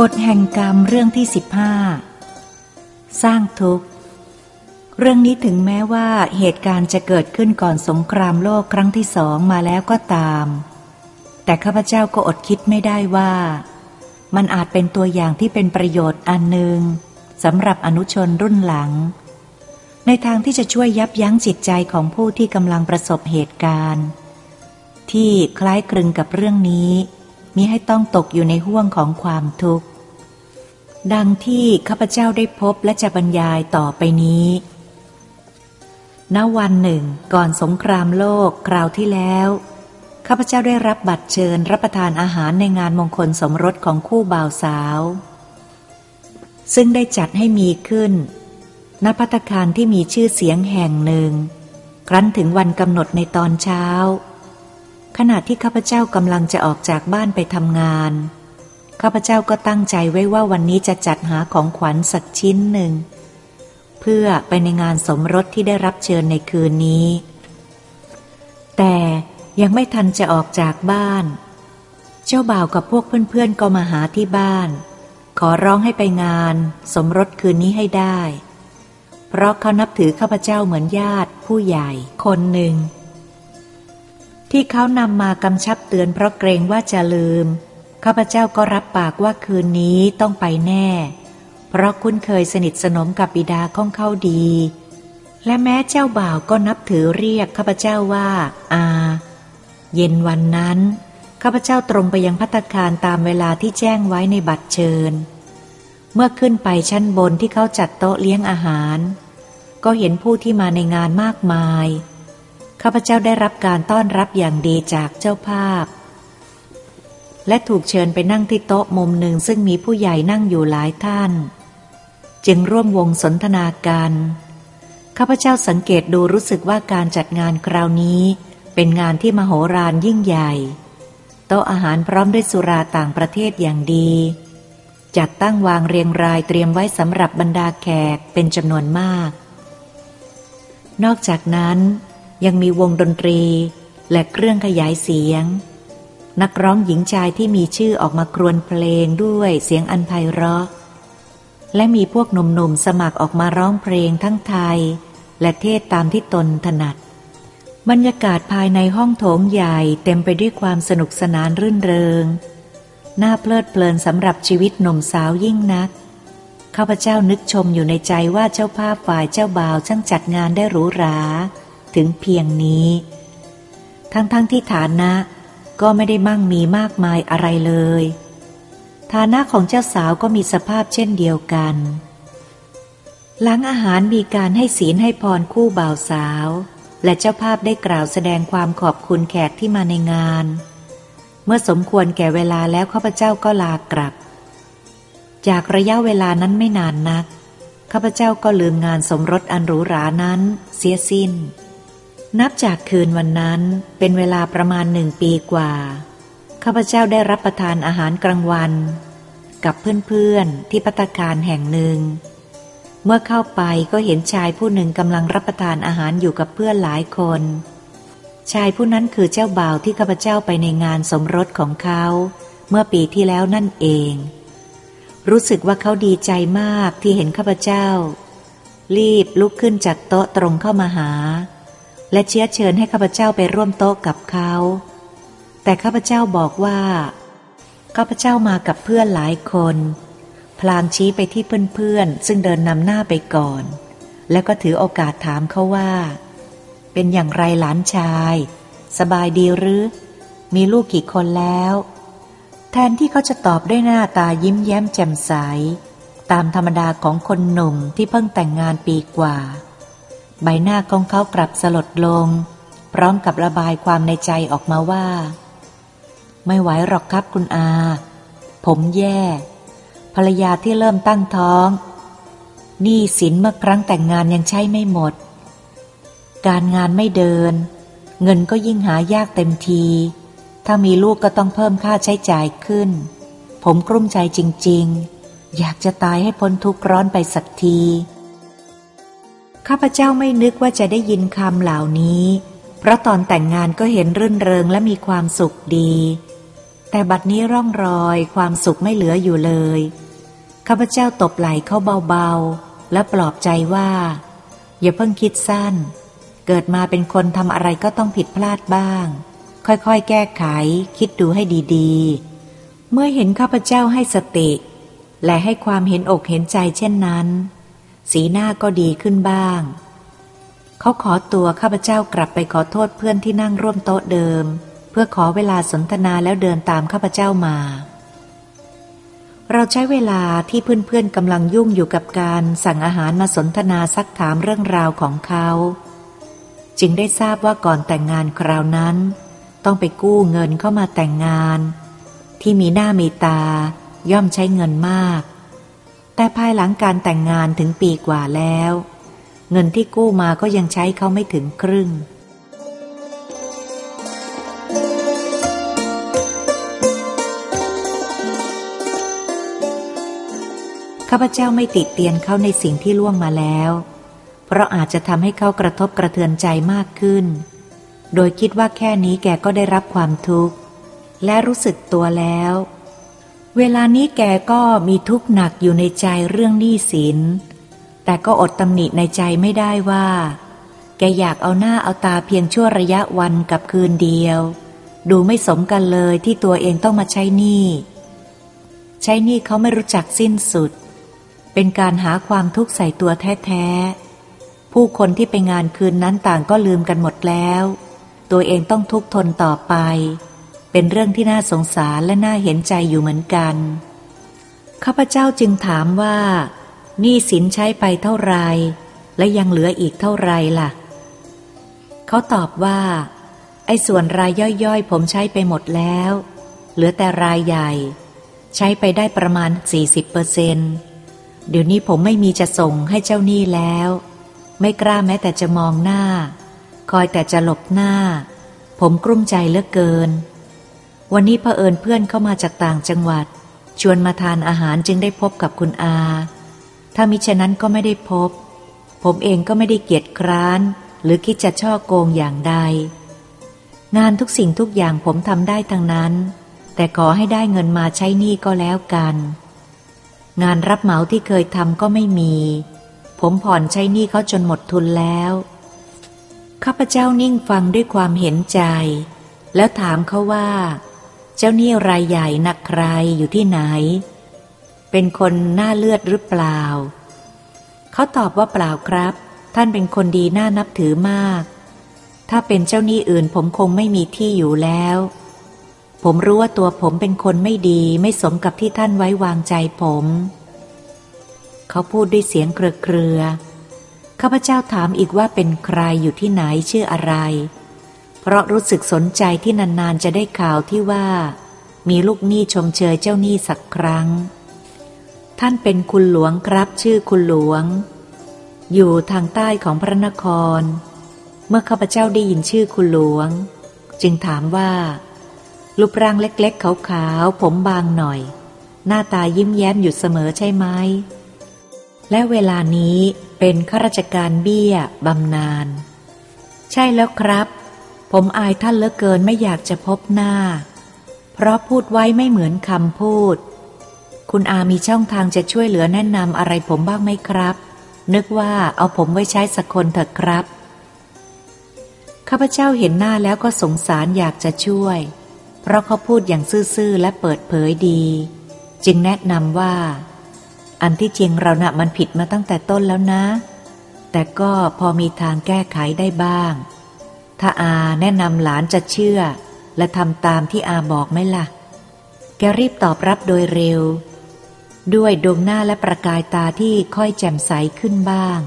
กฎแห่งกรรมเรื่องที่สิบห้าสร้างทุกข์ เรื่องนี้ถึงแม้ว่าเหตุการณ์จะเกิดขึ้นก่อนสงครามโลกครั้งที่สองมาแล้วก็ตาม แต่ข้าพเจ้าก็อดคิดไม่ได้ว่า มันอาจเป็นตัวอย่างที่เป็นประโยชน์อันหนึ่งสำหรับอนุชนรุ่นหลัง ในทางที่จะช่วยยับยั้งจิตใจของผู้ที่กำลังประสบเหตุการณ์ ที่คล้ายคลึงกับเรื่องนี้ มิให้ต้องตกอยู่ในห่วงของความทุกข์ ดังที่ข้าพเจ้าได้พบและจะบรรยายต่อไปนี้ณวันหนึ่ง ก่อนสงครามโลกคราวที่แล้วข้าพเจ้าได้รับบัตรเชิญรับประทานอาหารในงานมงคลสมรสของคู่บ่าวสาว ซึ่งได้จัดให้มีขึ้นณพัตคารที่มีชื่อเสียงแห่งหนึ่ง ครั้นถึงวันกำหนดในตอนเช้า ขณะที่ข้าพเจ้ากำลังจะออกจากบ้านไปทำงาน ข้าพเจ้าก็ตั้งใจไว้ว่าวันนี้จะจัดหาของขวัญสักชิ้นหนึ่ง เพื่อไปในงานสมรสที่ได้รับเชิญในคืนนี้ แต่ยังไม่ทันจะออกจากบ้าน เจ้าบ่าวกับพวกเพื่อนๆก็มาหาที่บ้าน ขอร้องให้ไปงาน สมรสคืนนี้ให้ได้ เพราะเขานับถือข้าพเจ้าเหมือนญาติผู้ใหญ่คนหนึ่ง ที่เขานำมากำชับเตือนเพราะเกรงว่าจะลืม ข้าพเจ้าก็รับปากว่าคืนนี้ต้องไปแน่ เพราะคุ้นเคยสนิทสนมกับบิดาของเขาดี และแม้เจ้าบ่าวก็นับถือเรียกข้าพเจ้าว่า อา เย็นวันนั้น ข้าพเจ้าตรงไปยังพัตคารตามเวลาที่แจ้งไว้ในบัตรเชิญ เมื่อขึ้นไปชั้นบนที่เขาจัดโต๊ะเลี้ยงอาหาร ก็เห็นผู้ที่มาในงานมากมาย ข้าพเจ้าได้รับการต้อนรับอย่างดีจากเจ้าภาพ และถูกเชิญไปนั่งที่โต๊ะมุมหนึ่งซึ่งมีผู้ใหญ่นั่งอยู่หลายท่าน จึงร่วมวงสนทนากันข้าพเจ้าสังเกตดูรู้สึกว่าการจัดงานคราวนี้ เป็นงานที่มโหฬารยิ่งใหญ่ โต๊ะอาหารพร้อมด้วยสุราต่างประเทศอย่างดี จัดตั้งวางเรียงรายเตรียมไว้สำหรับบรรดาแขกเป็นจำนวนมาก นอกจากนั้น ยังมีวงดนตรี และเครื่องขยายเสียง นักร้องหญิงชายที่มีชื่อออกมาครวญเพลงด้วยเสียงอันไพเราะ และมีพวกหนุ่มๆสมัครออกมาร้องเพลงทั้งไทย และเทศตามที่ตนถนัด บรรยากาศภายในห้องโถงใหญ่เต็มไปด้วยความสนุกสนานรื่นเริง น่าเพลิดเพลินสำหรับชีวิตหนุ่มสาวยิ่งนักข้าพเจ้านึกชมอยู่ในใจว่าเจ้าภาพฝ่ายเจ้าบ่าวช่างจัดงานได้หรูหรา ถึงเพียงนี้ ทั้งๆทที่ฐานะก็ไม่ได้มั่งมีมากมายอะไรเลย ฐานะของเจ้าสาวก็มีสภาพเช่นเดียวกัน หลังอาหารมีการให้ศีลให้พรคู่บ่าวสาว และเจ้าภาพได้กล่าวแสดงความขอบคุณแขกที่มาในงาน เมื่อสมควรแก่เวลาแล้วข้าพเจ้าก็ลากลับ จากระยะเวลานั้นไม่นานนักข้าพเจ้าก็ลืมงานสมรสอันหรูหรานั้น เสียสิ้น นับจากคืนวันนั้นเป็นเวลาประมาณหนึ่งปีกว่า ข้าพเจ้าได้รับประทานอาหารกลางวัน กับเพื่อนๆที่พัตคารแห่งหนึ่ง เมื่อเข้าไปก็เห็นชายผู้หนึ่งกำลังรับประทานอาหารอยู่กับเพื่อนหลายคน ชายผู้นั้นคือเจ้าบ่าวที่ข้าพเจ้าไปในงานสมรสของเขา เมื่อปีที่แล้วนั่นเอง รู้สึกว่าเขาดีใจมากที่เห็นข้าพเจ้า รีบลุกขึ้นจากโต๊ะตรงเข้ามาหา และเชื้อเชิญให้ข้าพเจ้าไปร่วมโต๊ะกับเขา แต่ข้าพเจ้าบอกว่า ข้าพเจ้ามากับเพื่อนหลายคน พลางชี้ไปที่เพื่อนๆ ซึ่งเดินนำหน้าไปก่อน แล้วก็ถือโอกาสถามเขาว่า เป็นอย่างไรหลานชาย สบายดีหรือ มีลูกกี่คนแล้ว แทนที่เขาจะตอบด้วยหน้าตายิ้มแย้มแจ่มใส ตามธรรมดาของคนหนุ่มที่เพิ่งแต่งงานปีกว่า ใบหน้าของเขากลับสลดลง พร้อมกับระบายความในใจออกมาว่า ไม่ไหวหรอกครับคุณอา ผมแย่ ภรรยาที่เริ่มตั้งท้องหนี้สินเมื่อครั้งแต่งงานยังใช้ไม่หมด การงานไม่เดิน เงินก็ยิ่งหายากเต็มที ถ้ามีลูกก็ต้องเพิ่มค่าใช้จ่ายขึ้น ผมกลุ้มใจจริง ๆ อยากจะตายให้พ้นทุกข์ร้อนไปสักที ข้าพเจ้าไม่นึกว่าจะได้ยินคำเหล่านี้ เพราะตอนแต่งงานก็เห็นรื่นเริงและมีความสุขดี แต่บัดนี้ร่องรอยความสุขไม่เหลืออยู่เลย ข้าพเจ้าตบไหล่เขาเบาๆ และปลอบใจว่า อย่าเพิ่งคิดสั้น เกิดมาเป็นคนทำอะไรก็ต้องผิดพลาดบ้าง ค่อยๆ แก้ไข คิดดูให้ดีๆ เมื่อเห็นข้าพเจ้าให้สติ และให้ความเห็นอกเห็นใจเช่นนั้น สีหน้าก็ดีขึ้นบ้าง เขาขอตัวข้าพเจ้ากลับไปขอโทษเพื่อนที่นั่งร่วมโต๊ะเดิม เพื่อขอเวลาสนทนาแล้วเดินตามข้าพเจ้ามา เราใช้เวลาที่เพื่อนๆกำลังยุ่งอยู่กับการสั่งอาหารมาสนทนาซักถามเรื่องราวของเขา จึงได้ทราบว่าก่อนแต่งงานคราวนั้น ต้องไปกู้เงินเข้ามาแต่งงาน ที่มีหน้ามีตาย่อมใช้เงินมาก แต่ภายหลังการแต่งงานถึงปีกว่าแล้ว เงินที่กู้มาก็ยังใช้เขาไม่ถึงครึ่ง ข้าพเจ้าไม่ติดเตียนเขาในสิ่งที่ล่วงมาแล้ว เพราะอาจจะทำให้เขากระทบกระเทือนใจมากขึ้น โดยคิดว่าแค่นี้แกก็ได้รับความทุกข์ และรู้สึกตัวแล้ว เวลานี้แกก็มีทุกข์หนักอยู่ในใจเรื่องหนี้สิน แต่ก็อดตำหนิในใจไม่ได้ว่า แกอยากเอาหน้าเอาตาเพียงชั่วระยะวันกับคืนเดียว ดูไม่สมกันเลยที่ตัวเองต้องมาใช้หนี้ใช้หนี้เขาไม่รู้จักสิ้นสุด เป็นการหาความทุกข์ใส่ตัวแท้ๆ ผู้คนที่ไปงานคืนนั้นต่างก็ลืมกันหมดแล้ว ตัวเองต้องทุกข์ทนต่อไป เป็นเรื่องที่น่าสงสารและน่าเห็นใจอยู่เหมือนกัน ข้าพเจ้าจึงถามว่าหนี้สินใช้ไปเท่าไรและยังเหลืออีกเท่าไรล่ะ เขาตอบว่า ไอ้ส่วนรายย่อยๆ ผมใช้ไปหมดแล้ว เหลือแต่รายใหญ่ ใช้ไปได้ประมาณ 40เปอร์เซนเดี๋ยวนี้ผมไม่มีจะส่งให้เจ้าหนี้แล้ว ไม่กล้าแม้แต่จะมองหน้า คอยแต่จะหลบหน้า ผมกลุ้มใจเหลือเกิน วันนี้เผอิญเพื่อนเข้ามาจากต่างจังหวัด ชวนมาทานอาหารจึงได้พบกับคุณอา ถ้ามิฉะนั้นก็ไม่ได้พบ ผมเองก็ไม่ได้เกียจคร้าน หรือคิดจะช่อโกงอย่างใด งานทุกสิ่งทุกอย่างผมทำได้ทั้งนั้น แต่ขอให้ได้เงินมาใช้หนี้ก็แล้วกัน งานรับเหมาที่เคยทำก็ไม่มี ผมผ่อนใช้หนี้เขาจนหมดทุนแล้วข้าพเจ้านิ่งฟังด้วยความเห็นใจ แล้วถามเขาว่า เจ้าหนี้รายใหญ่นักใครอยู่ที่ไหน เป็นคนหน้าเลือดหรือเปล่า เขาตอบว่าเปล่าครับ ท่านเป็นคนดีน่านับถือมาก ถ้าเป็นเจ้าหนี้อื่นผมคงไม่มีที่อยู่แล้ว ผมรู้ว่าตัวผมเป็นคนไม่ดีไม่สมกับที่ท่านไว้วางใจผม เขาพูดด้วยเสียงเครือๆข้าพเจ้าถามอีกว่าเป็นใครอยู่ที่ไหนชื่ออะไรเพราะรู้สึกสนใจที่นานๆจะได้ข่าวที่ว่า มีลูกหนี้ชมเชยเจ้าหนี้สักครั้ง ท่านเป็นคุณหลวงครับชื่อคุณหลวง อยู่ทางใต้ของพระนคร เมื่อข้าพเจ้าได้ยินชื่อคุณหลวง จึงถามว่ารูปร่างเล็กๆ ขาวๆ ผมบางหน่อย หน้าตายิ้มแย้มอยู่เสมอใช่ไหม และเวลานี้เป็นข้าราชการเบี้ยบำนาญ ใช่แล้วครับ ผมอายท่านเหลือเกินไม่อยากจะพบหน้า เพราะพูดไว้ไม่เหมือนคำพูด คุณอามีช่องทางจะช่วยเหลือแนะนำอะไรผมบ้างไหมครับ นึกว่าเอาผมไว้ใช้สักคนเถอะครับ ข้าพเจ้าเห็นหน้าแล้วก็สงสารอยากจะช่วย เพราะเขาพูดอย่างซื่อๆและเปิดเผยดี จึงแนะนำว่า อันที่จริงเรานะ่ะมันผิดมาตั้งแต่ต้นแล้วนะ แต่ก็พอมีทางแก้ไขได้บ้าง ถ้าอาแนะนำหลานจะเชื่อ และทำตามที่อาบอกไหมล่ะ แกรีบตอบรับโดยเร็ว ด้วยดวงหน้าและประกายตาที่ค่อยแจ่มใสขึ้นบ้าง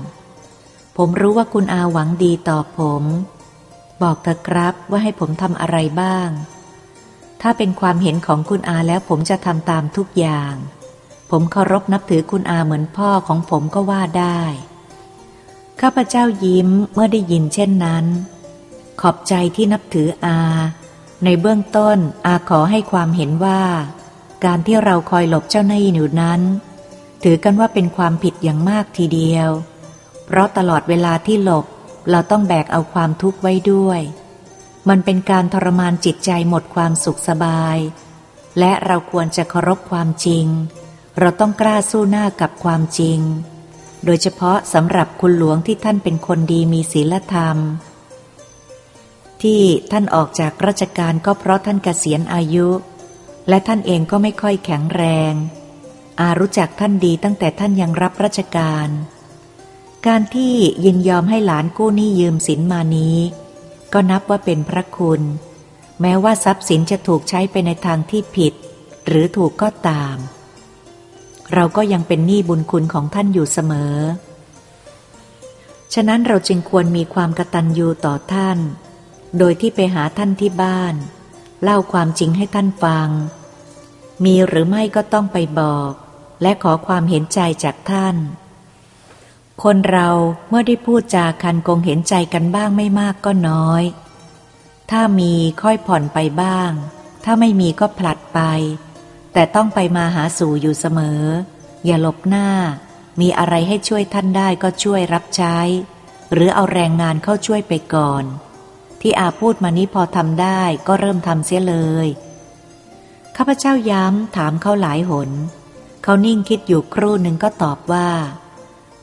ผมรู้ว่าคุณอาหวังดีต่อผม บอกเถอะครับว่าให้ผมทำอะไรบ้าง ถ้าเป็นความเห็นของคุณอาแล้วผมจะทำตามทุกอย่าง ผมเคารพนับถือคุณอาเหมือนพ่อของผมก็ว่าได้ ข้าพเจ้ายิ้มเมื่อได้ยินเช่นนั้น ขอบใจที่นับถืออา ในเบื้องต้นอาขอให้ความเห็นว่า การที่เราคอยหลบเจ้าหน้าที่อยู่นั้น ถือกันว่าเป็นความผิดอย่างมากทีเดียว เพราะตลอดเวลาที่หลบเราต้องแบกเอาความทุกข์ไว้ด้วย มันเป็นการทรมานจิตใจหมดความสุขสบาย และเราควรจะเคารพความจริง เราต้องกล้าสู้หน้ากับความจริง โดยเฉพาะสำหรับคุณหลวงที่ท่านเป็นคนดีมีศีลธรรม ที่ท่านออกจากราชการก็เพราะท่านเกษียณอายุ และท่านเองก็ไม่ค่อยแข็งแรง อารู้จักท่านดีตั้งแต่ท่านยังรับราชการ การที่ยินยอมให้หลานกู้หนี้ยืมสินมานี้ ก็นับว่าเป็นพระคุณ แม้ว่าทรัพย์สินจะถูกใช้ไปในทางที่ผิด หรือถูกก็ตาม เราก็ยังเป็นหนี้บุญคุณของท่านอยู่เสมอ ฉะนั้นเราจึงควรมีความกตัญญูต่อท่าน โดยที่ไปหาท่านที่บ้าน เล่าความจริงให้ท่านฟัง มีหรือไม่ก็ต้องไปบอก และขอความเห็นใจจากท่าน คนเราเมื่อได้พูดจาคันคงเห็นใจกันบ้างไม่มากก็น้อย ถ้ามีค่อยผ่อนไปบ้าง ถ้าไม่มีก็ผลัดไป แต่ต้องไปมาหาสู่อยู่เสมอ อย่าหลบหน้า มีอะไรให้ช่วยท่านได้ก็ช่วยรับใช้ หรือเอาแรงงานเข้าช่วยไปก่อน ที่อาพูดมานี้พอทำได้ก็เริ่มทำเสียเลย ข้าพเจ้าย้ำถามเขาหลายหน เขานิ่งคิดอยู่ครู่หนึ่งก็ตอบว่า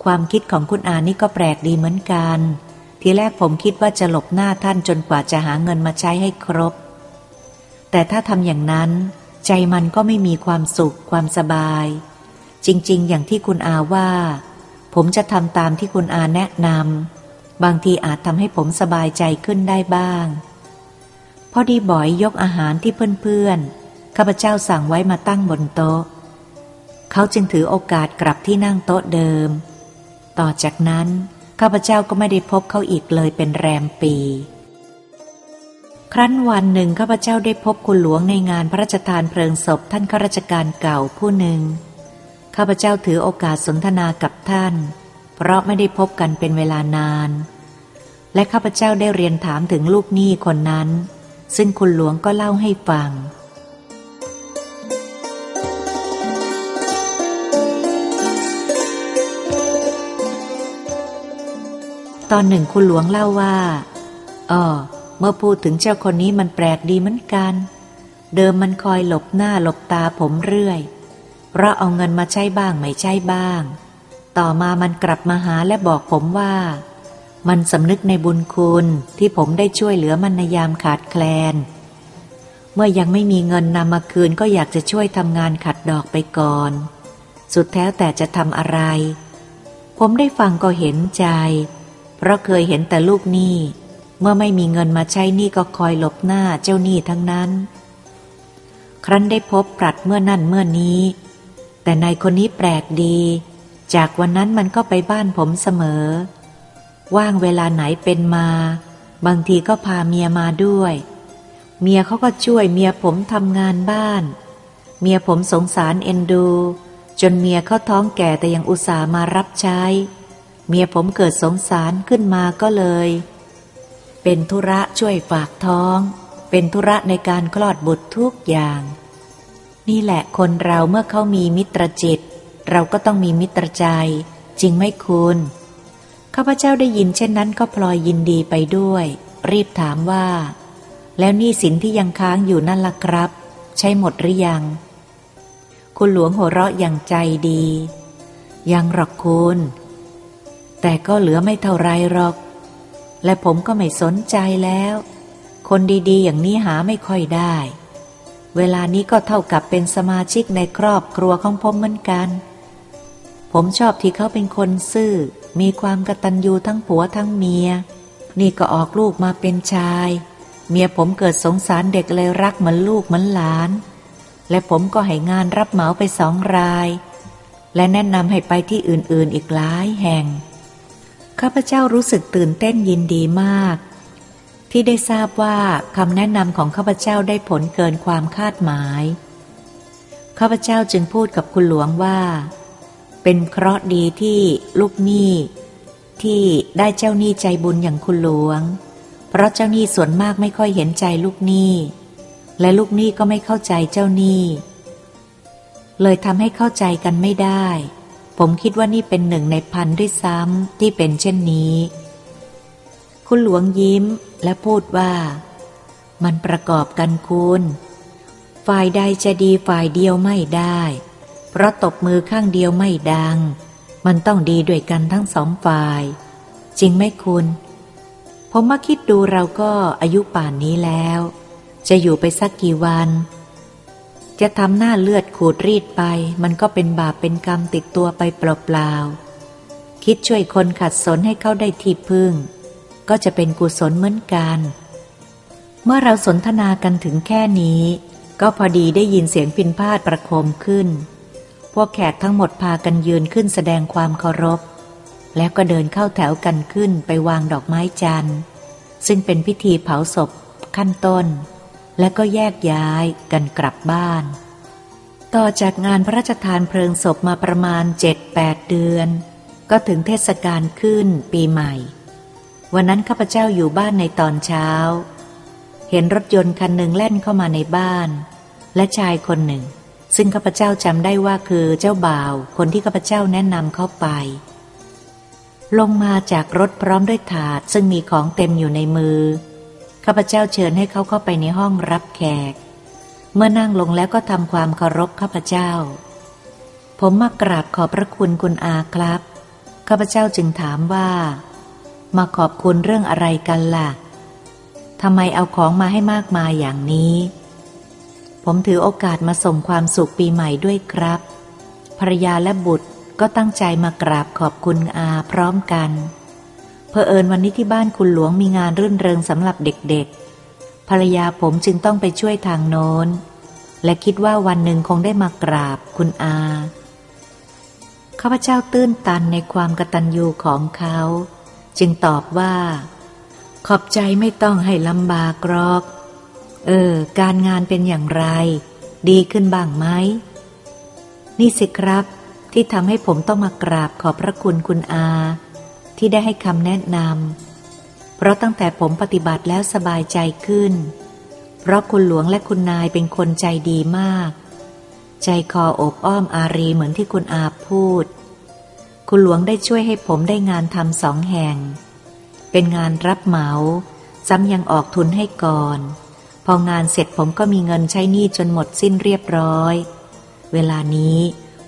ความคิดของคุณอานี่ก็แปลกดีเหมือนกัน ทีแรกผมคิดว่าจะหลบหน้าท่านจนกว่าจะหาเงินมาใช้ให้ครบ แต่ถ้าทำอย่างนั้น ใจมันก็ไม่มีความสุขความสบาย จริง ๆ อย่างที่คุณอาว่า ผมจะทำตามที่คุณอาแนะนำ บางทีอาจทำให้ผมสบายใจขึ้นได้บ้าง พอดีบอยยกอาหารที่เพื่อนๆ ข้าพเจ้าสั่งไว้มาตั้งบนโต๊ะ เขาจึงถือโอกาสกลับที่นั่งโต๊ะเดิม ต่อจากนั้น ข้าพเจ้าก็ไม่ได้พบเขาอีกเลยเป็นแรมปี ครั้นวันหนึ่งข้าพเจ้าได้พบคุณหลวงในงานพระราชทานเพลิงศพท่านข้าราชการเก่าผู้หนึ่ง ข้าพเจ้าถือโอกาสสนทนากับท่าน เพราะไม่ได้พบกันเป็นเวลานาน และข้าพเจ้าได้เรียนถามถึงลูกหนี้คนนั้น ซึ่งคุณหลวงก็เล่าให้ฟัง ตอนหนึ่งคุณหลวงเล่าว่าอ๋อเมื่อพูดถึงเจ้าคนนี้มันแปลกดีเหมือนกัน เดิมมันคอยหลบหน้าหลบตาผมเรื่อย เพราะเอาเงินมาใช้บ้างไม่ใช้บ้าง ต่อมามันกลับมาหาและบอกผมว่า มันสำนึกในบุญคุณที่ผมได้ช่วยเหลือมันในยามขาดแคลน เมื่อยังไม่มีเงินนำมาคืนก็อยากจะช่วยทำงานขัดดอกไปก่อน สุดแท้แต่จะทำอะไร ผมได้ฟังก็เห็นใจ เพราะเคยเห็นแต่ลูกหนี้ เมื่อไม่มีเงินมาใช้หนี้ก็คอยหลบหน้าเจ้าหนี้ทั้งนั้น ครั้นได้พบปรัดเมื่อนั่นเมื่อนี้ แต่นายคนนี้แปลกดี จากวันนั้นมันก็ไปบ้านผมเสมอ ว่างเวลาไหนเป็นมา บางทีก็พาเมียมาด้วย เมียเขาก็ช่วยเมียผมทำงานบ้าน เมียผมสงสารเอ็นดู จนเมียเขาท้องแก่แต่ยังอุตส่าห์มารับใช้ เมียผมเกิดสงสารขึ้นมาก็เลย เป็นธุระช่วยฝากท้อง เป็นธุระในการคลอดบุตรทุกอย่าง นี่แหละคนเราเมื่อเขามีมิตรจิต เราก็ต้องมีมิตรใจ จริงไหมคุณ ข้าพเจ้าได้ยินเช่นนั้นก็พลอยยินดีไปด้วย รีบถามว่า แล้วหนี้สินที่ยังค้างอยู่นั่นล่ะครับ ใช้หมดหรือยัง คุณหลวงหัวเราะอย่างใจดี ยังหรอกคุณ แต่ก็เหลือไม่เท่าไรหรอก และผมก็ไม่สนใจแล้ว คนดีๆ อย่างนี้หาไม่ค่อยได้ เวลานี้ก็เท่ากับเป็นสมาชิกในครอบครัวของผมเหมือนกัน ผมชอบที่เขาเป็นคนซื่อ มีความกตัญญูทั้งผัวทั้งเมีย นี่ก็ออกลูกมาเป็นชาย เมียผมเกิดสงสารเด็กเลยรักเหมือนลูกเหมือนหลาน และผมก็ให้งานรับเหมาไปสองราย และแนะนำให้ไปที่อื่นๆอีกหลายแห่ง ข้าพเจ้ารู้สึกตื่นเต้นยินดีมาก ที่ได้ทราบว่าคำแนะนำของข้าพเจ้าได้ผลเกินความคาดหมาย ข้าพเจ้าจึงพูดกับคุณหลวงว่า เป็นเคราะห์ดีที่ลูกหนี้ที่ได้เจ้าหนี้ใจบุญอย่างคุณหลวง เพราะเจ้าหนี้ส่วนมากไม่ค่อยเห็นใจลูกหนี้ และลูกหนี้ก็ไม่เข้าใจเจ้าหนี้ เลยทำให้เข้าใจกันไม่ได้ ผมคิดว่านี่เป็นหนึ่งในพันด้วยซ้ำที่เป็นเช่นนี้ คุณหลวงยิ้มและพูดว่า มันประกอบกันคุณ ฝ่ายใดจะดีฝ่ายเดียวไม่ได้ เพราะตบมือข้างเดียวไม่ดัง มันต้องดีด้วยกันทั้งสองฝ่าย จริงไหมคุณ ผมมาคิดดูเราก็อายุป่านนี้แล้ว จะอยู่ไปสักกี่วัน จะทำหน้าเลือดขูดรีดไป มันก็เป็นบาปเป็นกรรมติดตัวไปเปล่าๆ คิดช่วยคนขัดสนให้เขาได้ที่พึ่ง ก็จะเป็นกุศลเหมือนกัน เมื่อเราสนทนากันถึงแค่นี้ ก็พอดีได้ยินเสียงพินพาดประโคมขึ้น พวกแขกทั้งหมดพากันยืนขึ้นแสดงความเคารพ แล้วก็เดินเข้าแถวกันขึ้นไปวางดอกไม้จันทร์ ซึ่งเป็นพิธีเผาศพขั้นต้น และก็แยกย้ายกันกลับบ้าน ต่อจากงานพระราชทานเพลิงศพมาประมาณเจ็ดแปดเดือน ก็ถึงเทศกาลขึ้นปีใหม่ วันนั้นข้าพเจ้าอยู่บ้านในตอนเช้า เห็นรถยนต์คันหนึ่งแล่นเข้ามาในบ้าน และชายคนหนึ่ง ซึ่งข้าพเจ้าจำได้ว่าคือเจ้าบ่าว คนที่ข้าพเจ้าแนะนำเข้าไป ลงมาจากรถพร้อมด้วยถาด ซึ่งมีของเต็มอยู่ในมือ ข้าพเจ้าเชิญให้เขาเข้าไปในห้องรับแขก เมื่อนั่งลงแล้วก็ทำความเคารพข้าพเจ้า ผมมากราบขอบพระคุณคุณอาครับ ข้าพเจ้าจึงถามว่า มาขอบคุณเรื่องอะไรกันล่ะทำไมเอาของมาให้มากมายอย่างนี้ ผมถือโอกาสมาส่งความสุขปีใหม่ด้วยครับ ภรรยาและบุตรก็ตั้งใจมากราบขอบคุณอาพร้อมกัน เพอเอิญวันนี้ที่บ้านคุณหลวงมีงานรื่นเริงสำหรับเด็กๆ ภรรยาผมจึงต้องไปช่วยทางโน้น และคิดว่าวันหนึ่งคงได้มากราบคุณอาข้าพเจ้าตื้นตันในความกตัญญูของเขา จึงตอบว่า ขอบใจไม่ต้องให้ลำบากรอก เออ การงานเป็นอย่างไร ดีขึ้นบ้างไหม นี่สิครับ ที่ทำให้ผมต้องมากราบขอบพระคุณคุณอา ที่ได้ให้คำแนะนำเพราะตั้งแต่ผมปฏิบัติแล้วสบายใจขึ้น เพราะคุณหลวงและคุณนายเป็นคนใจดีมาก ใจคออบอ้อมอารีเหมือนที่คุณอาพูด คุณหลวงได้ช่วยให้ผมได้งานทำสองแห่ง เป็นงานรับเหมา ซ้ำยังออกทุนให้ก่อน พองานเสร็จผมก็มีเงินใช้หนี้จนหมดสิ้นเรียบร้อย เวลานี้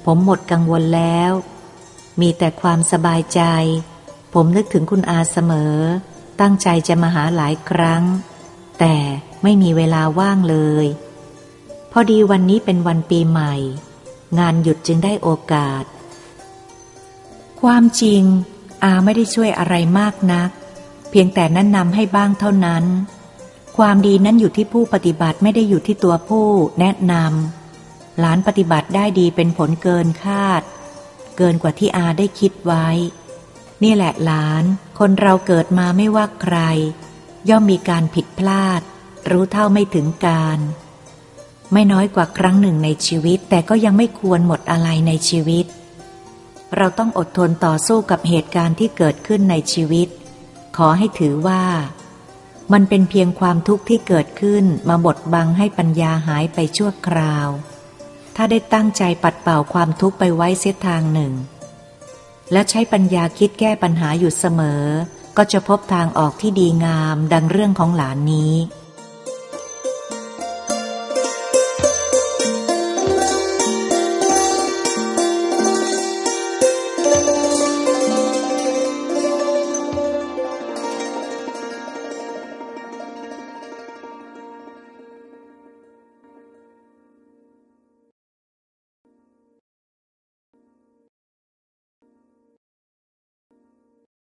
ผมหมดกังวลแล้ว มีแต่ความสบายใจ ผมนึกถึงคุณอาเสมอ ตั้งใจจะมาหาหลายครั้ง แต่ไม่มีเวลาว่างเลย พอดีวันนี้เป็นวันปีใหม่ งานหยุดจึงได้โอกาส ความจริง อาไม่ได้ช่วยอะไรมากนัก เพียงแต่แนะนำให้บ้างเท่านั้น ความดีนั้นอยู่ที่ผู้ปฏิบัติไม่ได้อยู่ที่ตัวผู้แนะนำหลานปฏิบัติได้ดีเป็นผลเกินคาด เกินกว่าที่อาได้คิดไว้ นี่แหละหลาน คนเราเกิดมาไม่ว่าใคร ย่อมมีการผิดพลาด รู้เท่าไม่ถึงการ ไม่น้อยกว่าครั้งหนึ่งในชีวิต แต่ก็ยังไม่ควรหมดอะไรในชีวิต เราต้องอดทนต่อสู้กับเหตุการณ์ที่เกิดขึ้นในชีวิต ขอให้ถือว่า มันเป็นเพียงความทุกข์ที่เกิดขึ้นมาบดบังให้ปัญญาหายไปชั่วคราว ถ้าได้ตั้งใจปัดเป่าความทุกข์ไปไว้เสียทางหนึ่ง และใช้ปัญญาคิดแก้ปัญหาอยู่เสมอ ก็จะพบทางออกที่ดีงามดังเรื่องของหลานนี้